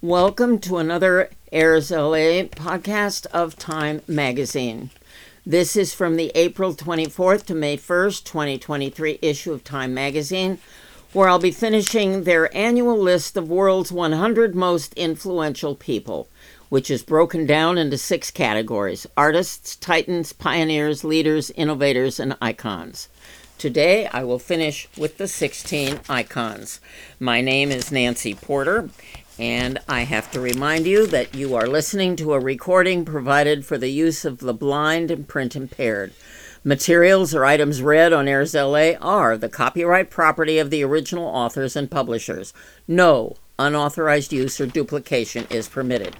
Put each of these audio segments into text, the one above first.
Welcome to another Airs LA podcast of Time Magazine. This is from the April 24th to May 1st, 2023 issue of Time Magazine, where I'll be finishing their annual list of world's 100 most influential people, which is broken down into six categories artists, titans, pioneers, leaders, innovators, and icons. Today, I will finish with the 16 icons. My name is Nancy Porter, and I have to remind you that you are listening to a recording provided for the use of the blind and print impaired. Materials or items read on Airs LA are the copyright property of the original authors and publishers. No unauthorized use or duplication is permitted.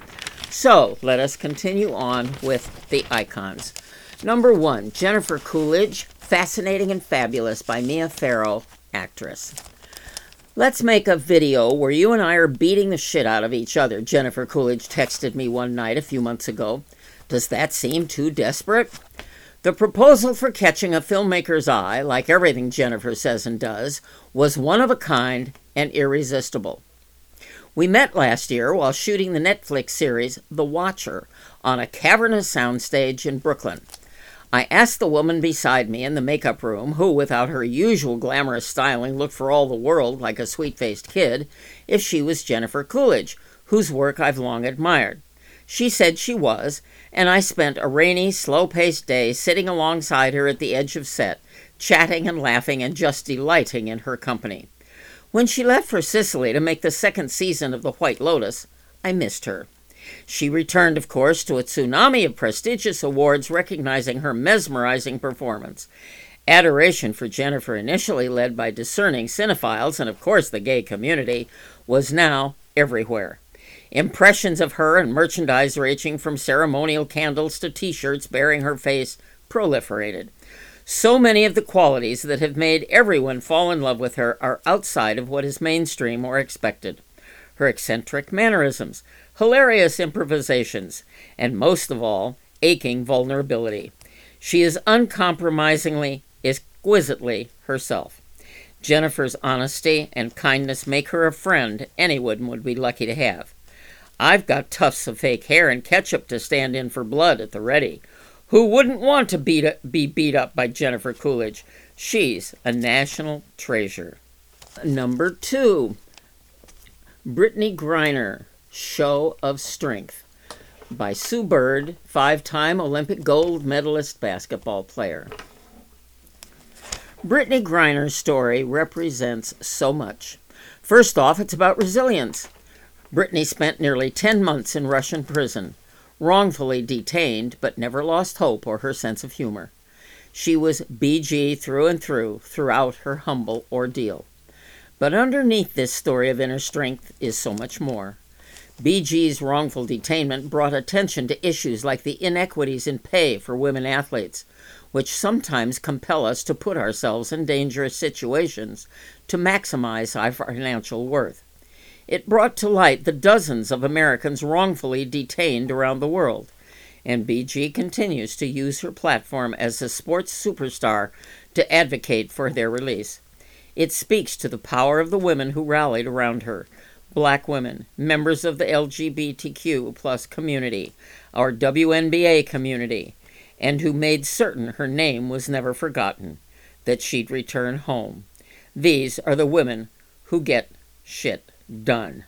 So let us continue on with the icons. Number one, Jennifer Coolidge, Fascinating and Fabulous by Mia Farrow, actress. Let's make a video where you and I are beating the shit out of each other, Jennifer Coolidge texted me one night a few months ago. Does that seem too desperate? The proposal for catching a filmmaker's eye, like everything Jennifer says and does, was one of a kind and irresistible. We met last year while shooting the Netflix series The Watcher on a cavernous soundstage in Brooklyn. I asked the woman beside me in the makeup room, who, without her usual glamorous styling, looked for all the world like a sweet faced kid, if she was Jennifer Coolidge, whose work I've long admired. She said she was, and I spent a rainy, slow paced day sitting alongside her at the edge of set, chatting and laughing and just delighting in her company. When she left for Sicily to make the second season of The White Lotus, I missed her. She returned, of course, to a tsunami of prestigious awards recognizing her mesmerizing performance. Adoration for Jennifer, initially led by discerning cinephiles and, of course, the gay community, was now everywhere. Impressions of her and merchandise ranging from ceremonial candles to t shirts bearing her face proliferated. So many of the qualities that have made everyone fall in love with her are outside of what is mainstream or expected. Her eccentric mannerisms, hilarious improvisations, and most of all, aching vulnerability. She is uncompromisingly, exquisitely herself. Jennifer's honesty and kindness make her a friend anyone would be lucky to have. I've got tufts of fake hair and ketchup to stand in for blood at the ready. Who wouldn't want to beat be beat up by Jennifer Coolidge? She's a national treasure. Number two, Brittney Griner. Show of Strength by Sue Bird, five time Olympic gold medalist basketball player. Brittney Griner's story represents so much. First off, it's about resilience. Brittney spent nearly 10 months in Russian prison, wrongfully detained, but never lost hope or her sense of humor. She was BG through and through throughout her humble ordeal. But underneath this story of inner strength is so much more. BG's wrongful detainment brought attention to issues like the inequities in pay for women athletes, which sometimes compel us to put ourselves in dangerous situations to maximize our financial worth. It brought to light the dozens of Americans wrongfully detained around the world, and BG continues to use her platform as a sports superstar to advocate for their release. It speaks to the power of the women who rallied around her black women, members of the LGBTQ plus community, our WNBA community, and who made certain her name was never forgotten, that she'd return home. These are the women who get shit done.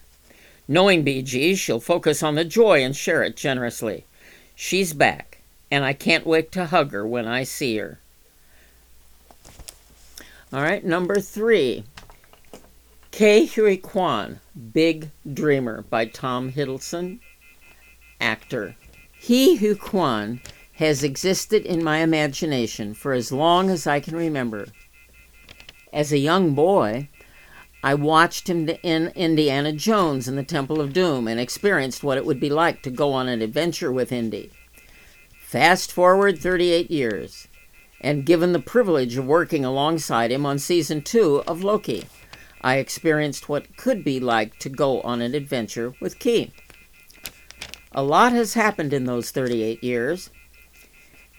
Knowing BG, she'll focus on the joy and share it generously. She's back, and I can't wait to hug her when I see her. All right, number three. Ke Huy Quan, Big Dreamer by Tom Hiddleston, actor. Ke Huy Quan has existed in my imagination for as long as I can remember. As a young boy, I watched him in Indiana Jones and the Temple of Doom and experienced what it would be like to go on an adventure with Indy. Fast forward 38 years, and given the privilege of working alongside him on season two of Loki. I experienced what could be like to go on an adventure with Ke. A lot has happened in those 38 years.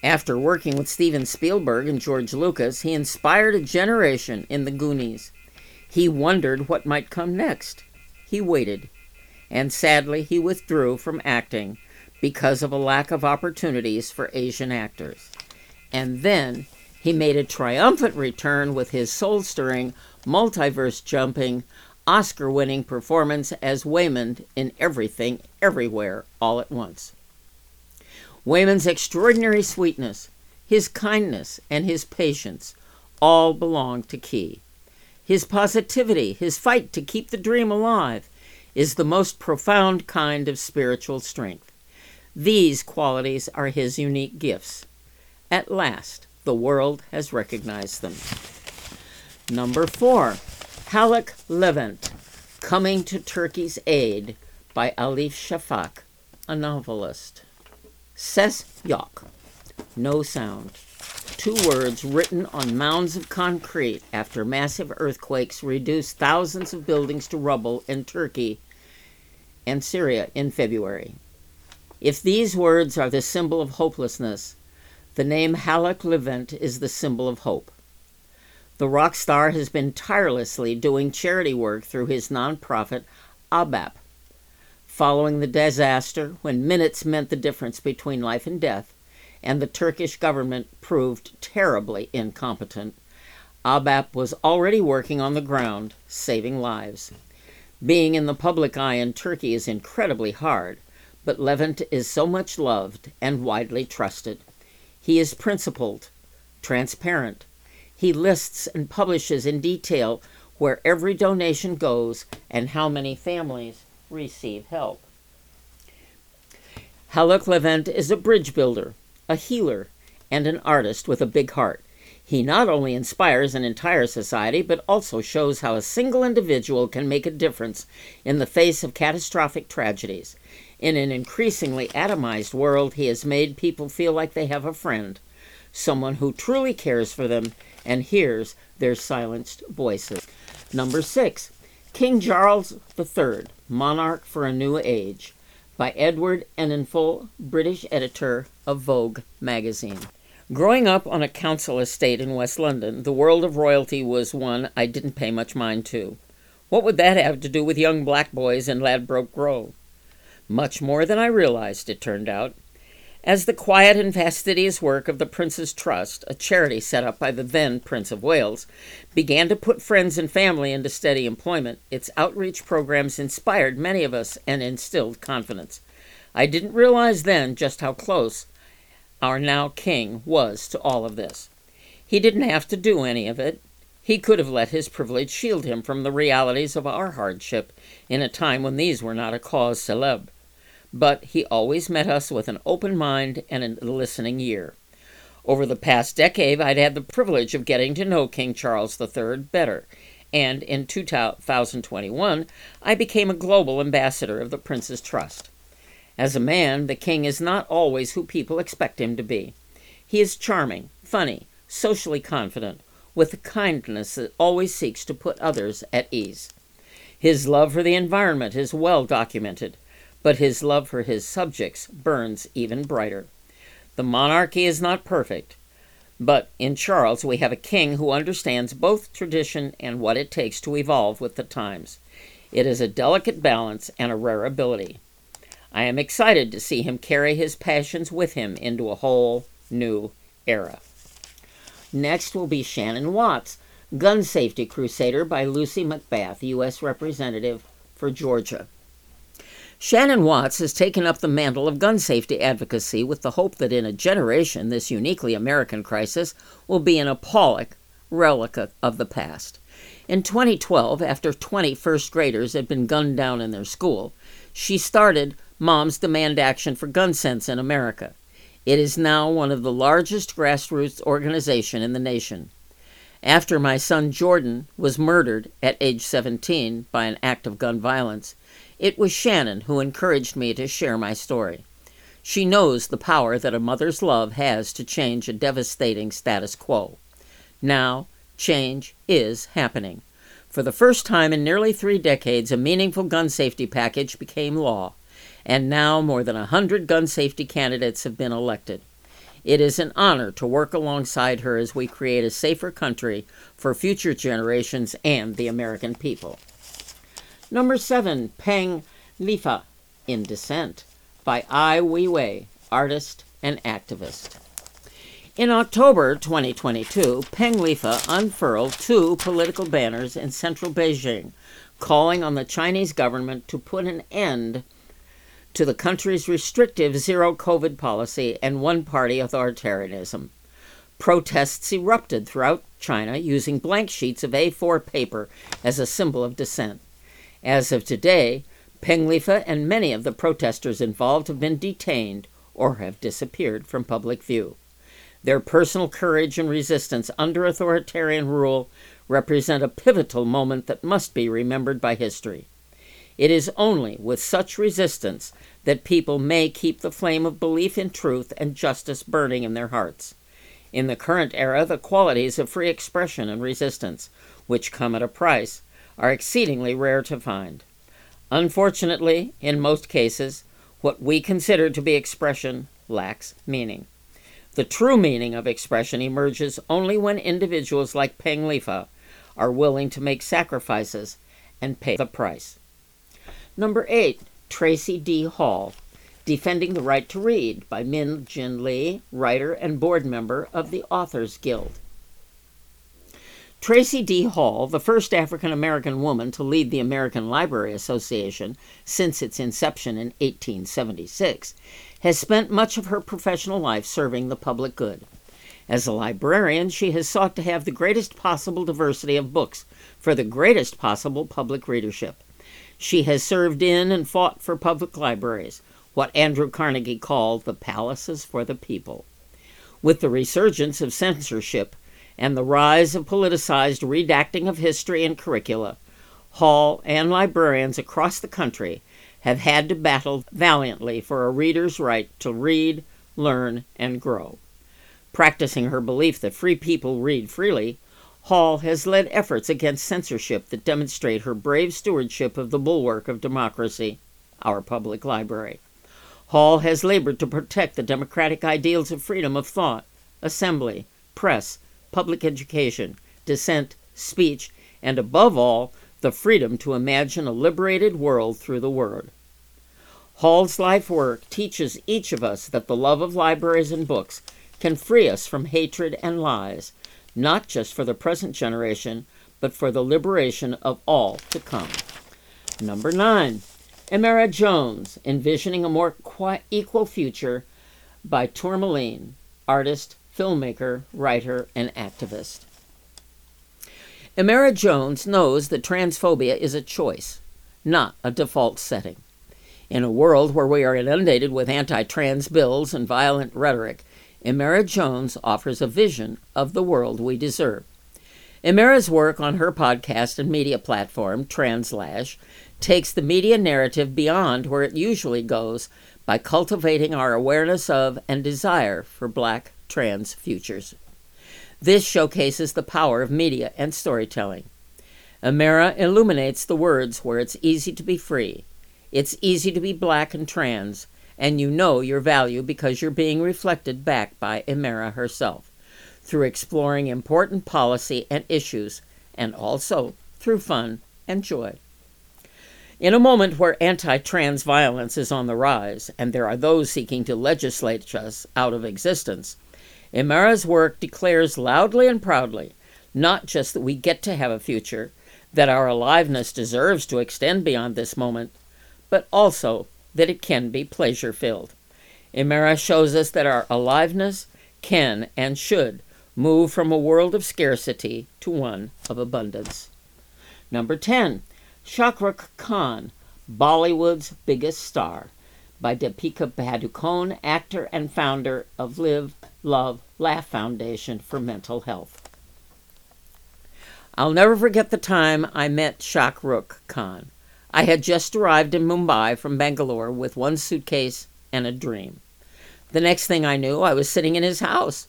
After working with Steven Spielberg and George Lucas, he inspired a generation in The Goonies. He wondered what might come next. He waited. and sadly he withdrew from acting because of a lack of opportunities for Asian actors. And then he made a triumphant return with his soul stirring, multiverse jumping, Oscar winning performance as Waymond in Everything, Everywhere, All at Once. Waymond's extraordinary sweetness, his kindness, and his patience all belong to Ke. His positivity, his fight to keep the dream alive, is the most profound kind of spiritual strength. These qualities are his unique gifts. At last, the world has recognized them. Number four, Haluk Levent, Coming to Turkey's Aid by Elif Shafak, a novelist. Ses Yok, no sound. Two words written on mounds of concrete after massive earthquakes reduced thousands of buildings to rubble in Turkey and Syria in February. If these words are the symbol of hopelessness, the name Haluk Levent is the symbol of hope. The rock star has been tirelessly doing charity work through his nonprofit AHBAP, Following the disaster, when minutes meant the difference between life and death, and the Turkish government proved terribly incompetent, AHBAP was already working on the ground, saving lives. Being in the public eye in Turkey is incredibly hard, but Levent is so much loved and widely trusted. He is principled, transparent. He lists and publishes in detail where every donation goes and how many families receive help. Haluk Levent is a bridge builder, a healer, and an artist with a big heart. He not only inspires an entire society, but also shows how a single individual can make a difference in the face of catastrophic tragedies. In an increasingly atomized world, he has made people feel like they have a friend, someone who truly cares for them and hears their silenced voices. Number six, King Charles III, Monarch for a New Age, by Edward Enninful, British editor of Vogue magazine. Growing up on a council estate in West London, the world of royalty was one I didn't pay much mind to. What would that have to do with young black boys in Ladbroke Grove? Much more than I realized, it turned out. As the quiet and fastidious work of the Prince's Trust, a charity set up by the then Prince of Wales, began to put friends and family into steady employment, its outreach programs inspired many of us and instilled confidence. I didn't realize then just how close our now king was to all of this. He didn't have to do any of it. He could have let his privilege shield him from the realities of our hardship in a time when these were not a cause célèbre but he always met us with an open mind and a listening ear. Over the past decade, I'd had the privilege of getting to know King Charles III better, and in 2021, I became a global ambassador of the Prince's Trust. As a man, the king is not always who people expect him to be. He is charming, funny, socially confident, with a kindness that always seeks to put others at ease. His love for the environment is well documented but his love for his subjects burns even brighter. The monarchy is not perfect, but in Charles we have a king who understands both tradition and what it takes to evolve with the times. It is a delicate balance and a rare ability. I am excited to see him carry his passions with him into a whole new era. Next will be Shannon Watts, Gun Safety Crusader by Lucy McBath, U.S. Representative for Georgia. Shannon Watts has taken up the mantle of gun safety advocacy with the hope that in a generation this uniquely American crisis will be an appalling relic of the past. In 2012, after 20 first graders had been gunned down in their school, she started Moms Demand Action for Gun Sense in America. It is now one of the largest grassroots organization in the nation. After my son Jordan was murdered at age 17 by an act of gun violence, it was Shannon who encouraged me to share my story. She knows the power that a mother's love has to change a devastating status quo. Now, change is happening. For the first time in nearly three decades, a meaningful gun safety package became law, and now more than a hundred gun safety candidates have been elected. It is an honor to work alongside her as we create a safer country for future generations and the American people. Number seven, Peng Lifa in Dissent by Ai Weiwei, artist and activist. In October 2022, Peng Lifa unfurled two political banners in central Beijing calling on the Chinese government to put an end to the country's restrictive zero COVID policy and one party authoritarianism. Protests erupted throughout China using blank sheets of A4 paper as a symbol of dissent. As of today, Peng Lifa and many of the protesters involved have been detained or have disappeared from public view. Their personal courage and resistance under authoritarian rule represent a pivotal moment that must be remembered by history. It is only with such resistance that people may keep the flame of belief in truth and justice burning in their hearts. In the current era, the qualities of free expression and resistance, which come at a price, are exceedingly rare to find. Unfortunately, in most cases, what we consider to be expression lacks meaning. The true meaning of expression emerges only when individuals like Peng Lifa are willing to make sacrifices and pay the price. Number eight, Tracie D. Hall, Defending the Right to Read by Min Jin Lee, writer and board member of the Authors Guild. Tracie D. Hall, the first African American woman to lead the American Library Association since its inception in 1876, has spent much of her professional life serving the public good. As a librarian, she has sought to have the greatest possible diversity of books for the greatest possible public readership. She has served in and fought for public libraries, what Andrew Carnegie called the palaces for the people. With the resurgence of censorship and the rise of politicized redacting of history and curricula, Hall and librarians across the country have had to battle valiantly for a reader's right to read, learn, and grow. Practicing her belief that free people read freely, Hall has led efforts against censorship that demonstrate her brave stewardship of the bulwark of democracy, our public library. Hall has labored to protect the democratic ideals of freedom of thought, assembly, press, public education, dissent, speech, and above all, the freedom to imagine a liberated world through the Word. Hall's life work teaches each of us that the love of libraries and books can free us from hatred and lies not just for the present generation, but for the liberation of all to come. Number nine, Imara Jones, Envisioning a More Equal Future by Tourmaline, artist, filmmaker, writer, and activist. Imara Jones knows that transphobia is a choice, not a default setting. In a world where we are inundated with anti trans bills and violent rhetoric, Imara Jones offers a vision of the world we deserve. Imara's work on her podcast and media platform, Translash, takes the media narrative beyond where it usually goes by cultivating our awareness of and desire for black trans futures. This showcases the power of media and storytelling. Imara illuminates the words where it's easy to be free, it's easy to be black and trans, and you know your value because you're being reflected back by Imara herself through exploring important policy and issues, and also through fun and joy. In a moment where anti trans violence is on the rise, and there are those seeking to legislate us out of existence, Imara's work declares loudly and proudly not just that we get to have a future, that our aliveness deserves to extend beyond this moment, but also that it can be pleasure filled. Imara shows us that our aliveness can and should move from a world of scarcity to one of abundance. Number 10, Shahrukh Khan, Bollywood's biggest star, by Deepika Padukone, actor and founder of Live, Love, Laugh Foundation for Mental Health. I'll never forget the time I met Shahrukh Khan. I had just arrived in Mumbai from Bangalore with one suitcase and a dream. The next thing I knew, I was sitting in his house.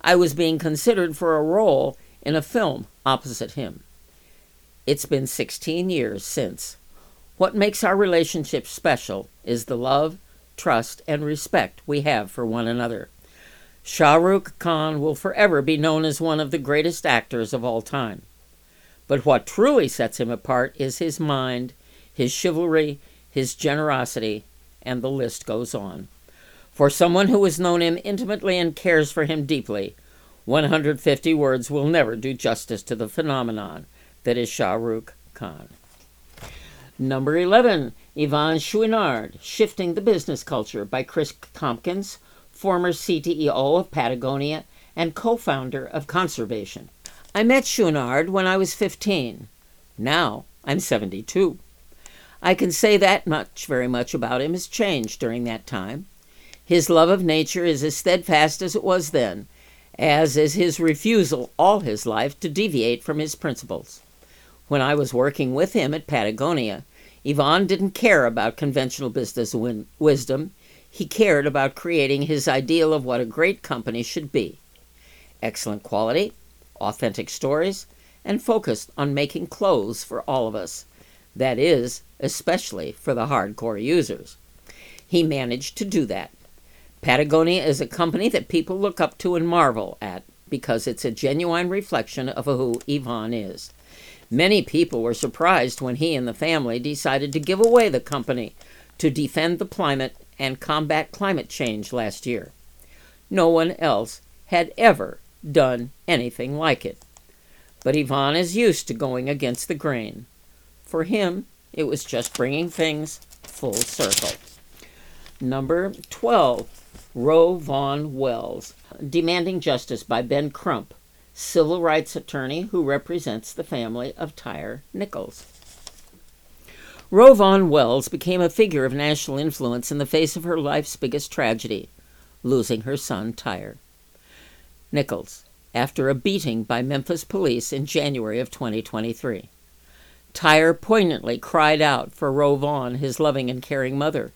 I was being considered for a role in a film opposite him. It's been 16 years since. What makes our relationship special is the love, trust, and respect we have for one another. Shahrukh Khan will forever be known as one of the greatest actors of all time. But what truly sets him apart is his mind his chivalry, his generosity, and the list goes on. For someone who has known him intimately and cares for him deeply, 150 words will never do justice to the phenomenon that is Shah Rukh Khan. Number 11, Yvon Chouinard, Shifting the Business Culture by Kris Tompkins, former CTEO of Patagonia and co founder of Conservation. I met Chouinard when I was 15. Now I'm 72. I can say that much, very much about him has changed during that time. His love of nature is as steadfast as it was then, as is his refusal all his life to deviate from his principles. When I was working with him at Patagonia, Yvon didn't care about conventional business win- wisdom. He cared about creating his ideal of what a great company should be excellent quality, authentic stories, and focused on making clothes for all of us. That is, especially for the hardcore users. He managed to do that. Patagonia is a company that people look up to and marvel at because it's a genuine reflection of who Yvon is. Many people were surprised when he and the family decided to give away the company to defend the climate and combat climate change last year. No one else had ever done anything like it. But Yvon is used to going against the grain. For him, it was just bringing things full circle. Number 12, RowVaughn Wells, Demanding Justice by Ben Crump, civil rights attorney who represents the family of Tyre Nichols. Vaughn Wells became a figure of national influence in the face of her life's biggest tragedy, losing her son Tyre. Nichols, after a beating by Memphis police in January of 2023. Tyre poignantly cried out for Vaughn, his loving and caring mother,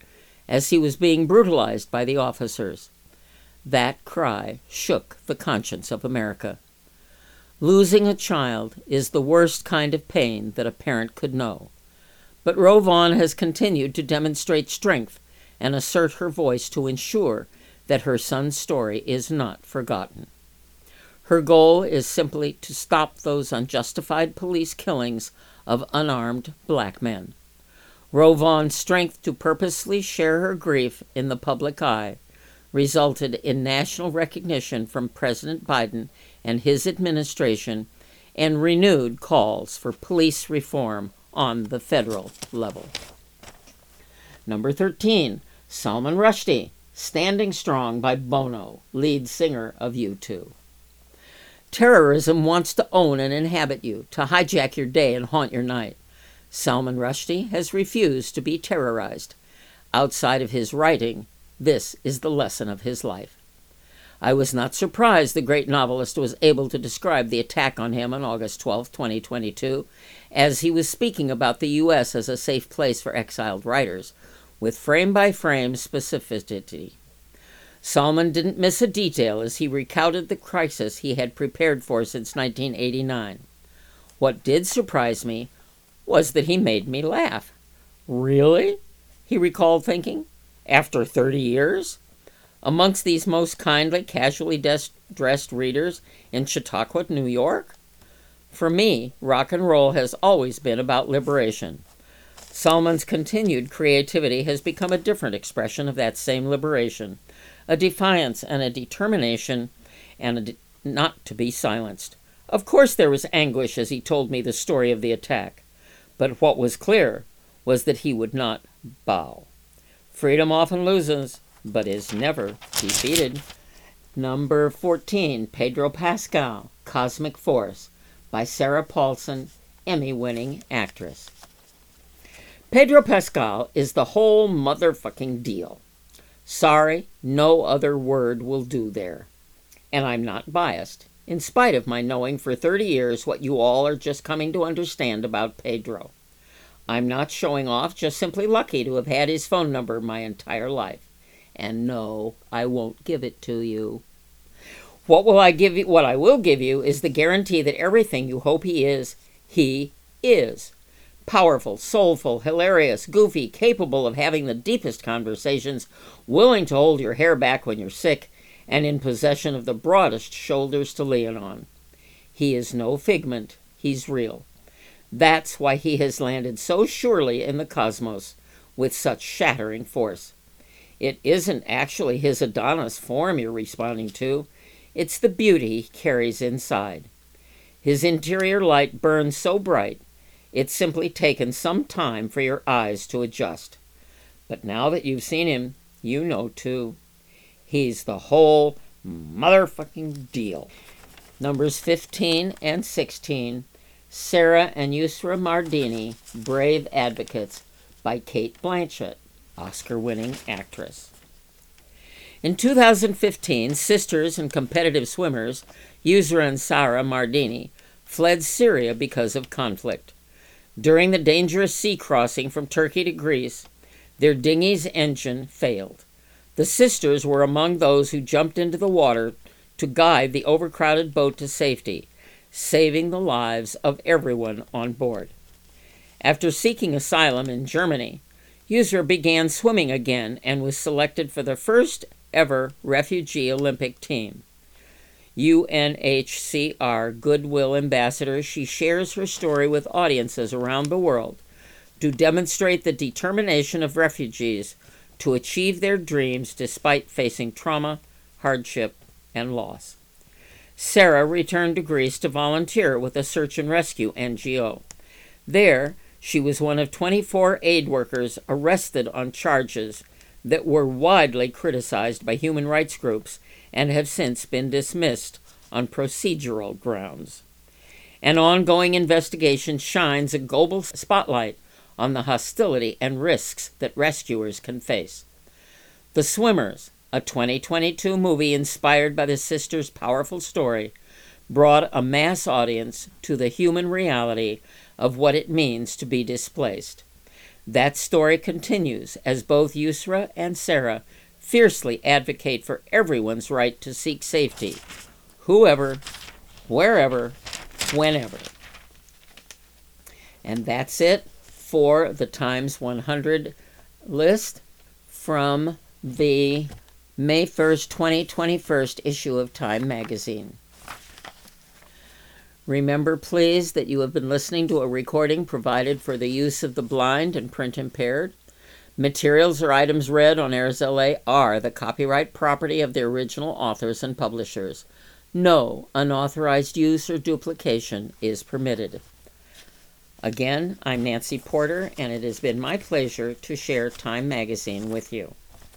as he was being brutalized by the officers. That cry shook the conscience of America. Losing a child is the worst kind of pain that a parent could know. But RowVaughn has continued to demonstrate strength and assert her voice to ensure that her son's story is not forgotten. Her goal is simply to stop those unjustified police killings of unarmed black men. RowVaughn's strength to purposely share her grief in the public eye resulted in national recognition from President Biden and his administration and renewed calls for police reform on the federal level. Number 13, Salman Rushdie, Standing Strong by Bono, lead singer of U2. Terrorism wants to own and inhabit you, to hijack your day and haunt your night. Salman Rushdie has refused to be terrorized. Outside of his writing, this is the lesson of his life. I was not surprised the great novelist was able to describe the attack on him on August 12, 2022, as he was speaking about the U.S. as a safe place for exiled writers, with frame by frame specificity. Salman didn't miss a detail as he recounted the crisis he had prepared for since 1989. What did surprise me was that he made me laugh. Really? He recalled thinking. After 30 years? Amongst these most kindly, casually dressed readers in Chautauqua, New York? For me, rock and roll has always been about liberation. Salman's continued creativity has become a different expression of that same liberation, a defiance and a determination and a de- not to be silenced. Of course, there was anguish as he told me the story of the attack. But what was clear was that he would not bow. Freedom often loses, but is never defeated. Number 14, Pedro Pascal, Cosmic Force, by Sarah Paulson, Emmy winning actress. Pedro Pascal is the whole motherfucking deal. Sorry, no other word will do there. And I'm not biased in spite of my knowing for 30 years what you all are just coming to understand about Pedro. I'm not showing off, just simply lucky to have had his phone number my entire life. And no, I won't give it to you. What will I give you? What I will give you is the guarantee that everything you hope he is, he is. Powerful, soulful, hilarious, goofy, capable of having the deepest conversations, willing to hold your hair back when you're sick, and in possession of the broadest shoulders to lean on. He is no figment, he's real. That's why he has landed so surely in the cosmos, with such shattering force. It isn't actually his Adonis form you're responding to, it's the beauty he carries inside. His interior light burns so bright, it's simply taken some time for your eyes to adjust. But now that you've seen him, you know too. He's the whole motherfucking deal. Numbers 15 and 16 Sarah and Yusra Mardini, Brave Advocates, by Cate Blanchett, Oscar winning actress. In 2015, sisters and competitive swimmers, Yusra and Sarah Mardini, fled Syria because of conflict. During the dangerous sea crossing from Turkey to Greece, their dinghy's engine failed. The sisters were among those who jumped into the water to guide the overcrowded boat to safety saving the lives of everyone on board. After seeking asylum in Germany, Yusra began swimming again and was selected for the first ever refugee Olympic team. UNHCR Goodwill Ambassador, she shares her story with audiences around the world to demonstrate the determination of refugees to achieve their dreams despite facing trauma, hardship, and loss. Sarah returned to Greece to volunteer with a search and rescue NGO. There, she was one of 24 aid workers arrested on charges that were widely criticized by human rights groups and have since been dismissed on procedural grounds. An ongoing investigation shines a global spotlight on the hostility and risks that rescuers can face. The swimmers, a 2022 movie inspired by the sisters' powerful story, brought a mass audience to the human reality of what it means to be displaced. That story continues as both Yusra and Sarah fiercely advocate for everyone's right to seek safety, whoever, wherever, whenever. And that's it for the Times 100 list from the May 1st, 2021 issue of Time magazine. Remember, please, that you have been listening to a recording provided for the use of the blind and print impaired. Materials or items read on Airs LA are the copyright property of the original authors and publishers. No unauthorized use or duplication is permitted. Again, I'm Nancy Porter, and it has been my pleasure to share Time Magazine with you.